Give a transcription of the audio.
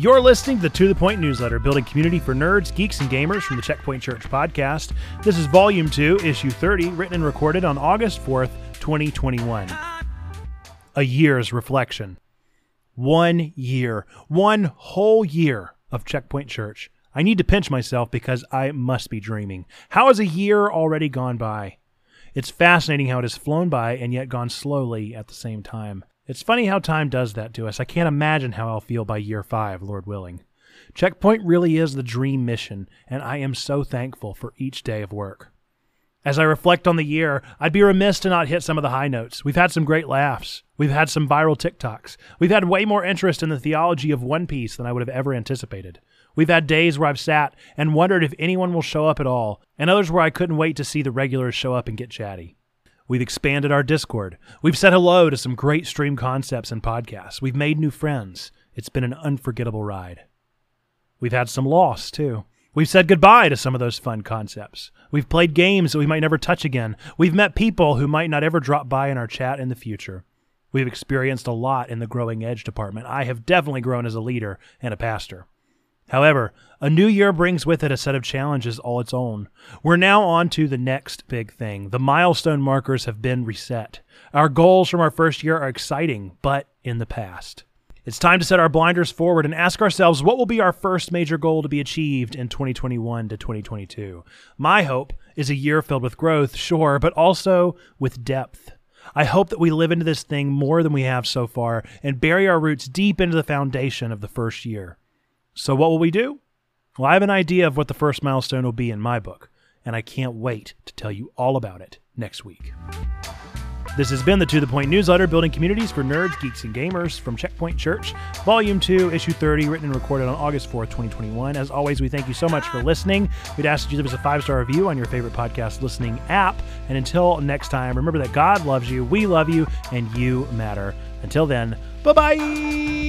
You're listening to the To The Point newsletter, building community for nerds, geeks, and gamers from the Checkpoint Church podcast. This is Volume 2, Issue 30, written and recorded on August 4th, 2021. A year's reflection. One year, one whole year of Checkpoint Church. I need to pinch myself because I must be dreaming. How has a year already gone by? It's fascinating how it has flown by and yet gone slowly at the same time. It's funny how time does that to us. I can't imagine how I'll feel by year five, Lord willing. Checkpoint really is the dream mission, and I am so thankful for each day of work. As I reflect on the year, I'd be remiss to not hit some of the high notes. We've had some great laughs. We've had some viral TikToks. We've had way more interest in the theology of One Piece than I would have ever anticipated. We've had days where I've sat and wondered if anyone will show up at all, and others where I couldn't wait to see the regulars show up and get chatty. We've expanded our Discord. We've said hello to some great stream concepts and podcasts. We've made new friends. It's been an unforgettable ride. We've had some loss, too. We've said goodbye to some of those fun concepts. We've played games that we might never touch again. We've met people who might not ever drop by in our chat in the future. We've experienced a lot in the growing edge department. I have definitely grown as a leader and a pastor. However, a new year brings with it a set of challenges all its own. We're now on to the next big thing. The milestone markers have been reset. Our goals from our first year are exciting, but in the past. It's time to set our blinders forward and ask ourselves what will be our first major goal to be achieved in 2021 to 2022. My hope is a year filled with growth, sure, but also with depth. I hope that we live into this thing more than we have so far and bury our roots deep into the foundation of the first year. So, what will we do? Well, I have an idea of what the first milestone will be in my book, and I can't wait to tell you all about it next week. This has been the To The Point newsletter, building communities for nerds, geeks, and gamers from Checkpoint Church, Volume 2, Issue 30, written and recorded on August 4th, 2021. As always, we thank you so much for listening. We'd ask that you give us a five star review on your favorite podcast listening app. And until next time, remember that God loves you, we love you, and you matter. Until then, bye bye.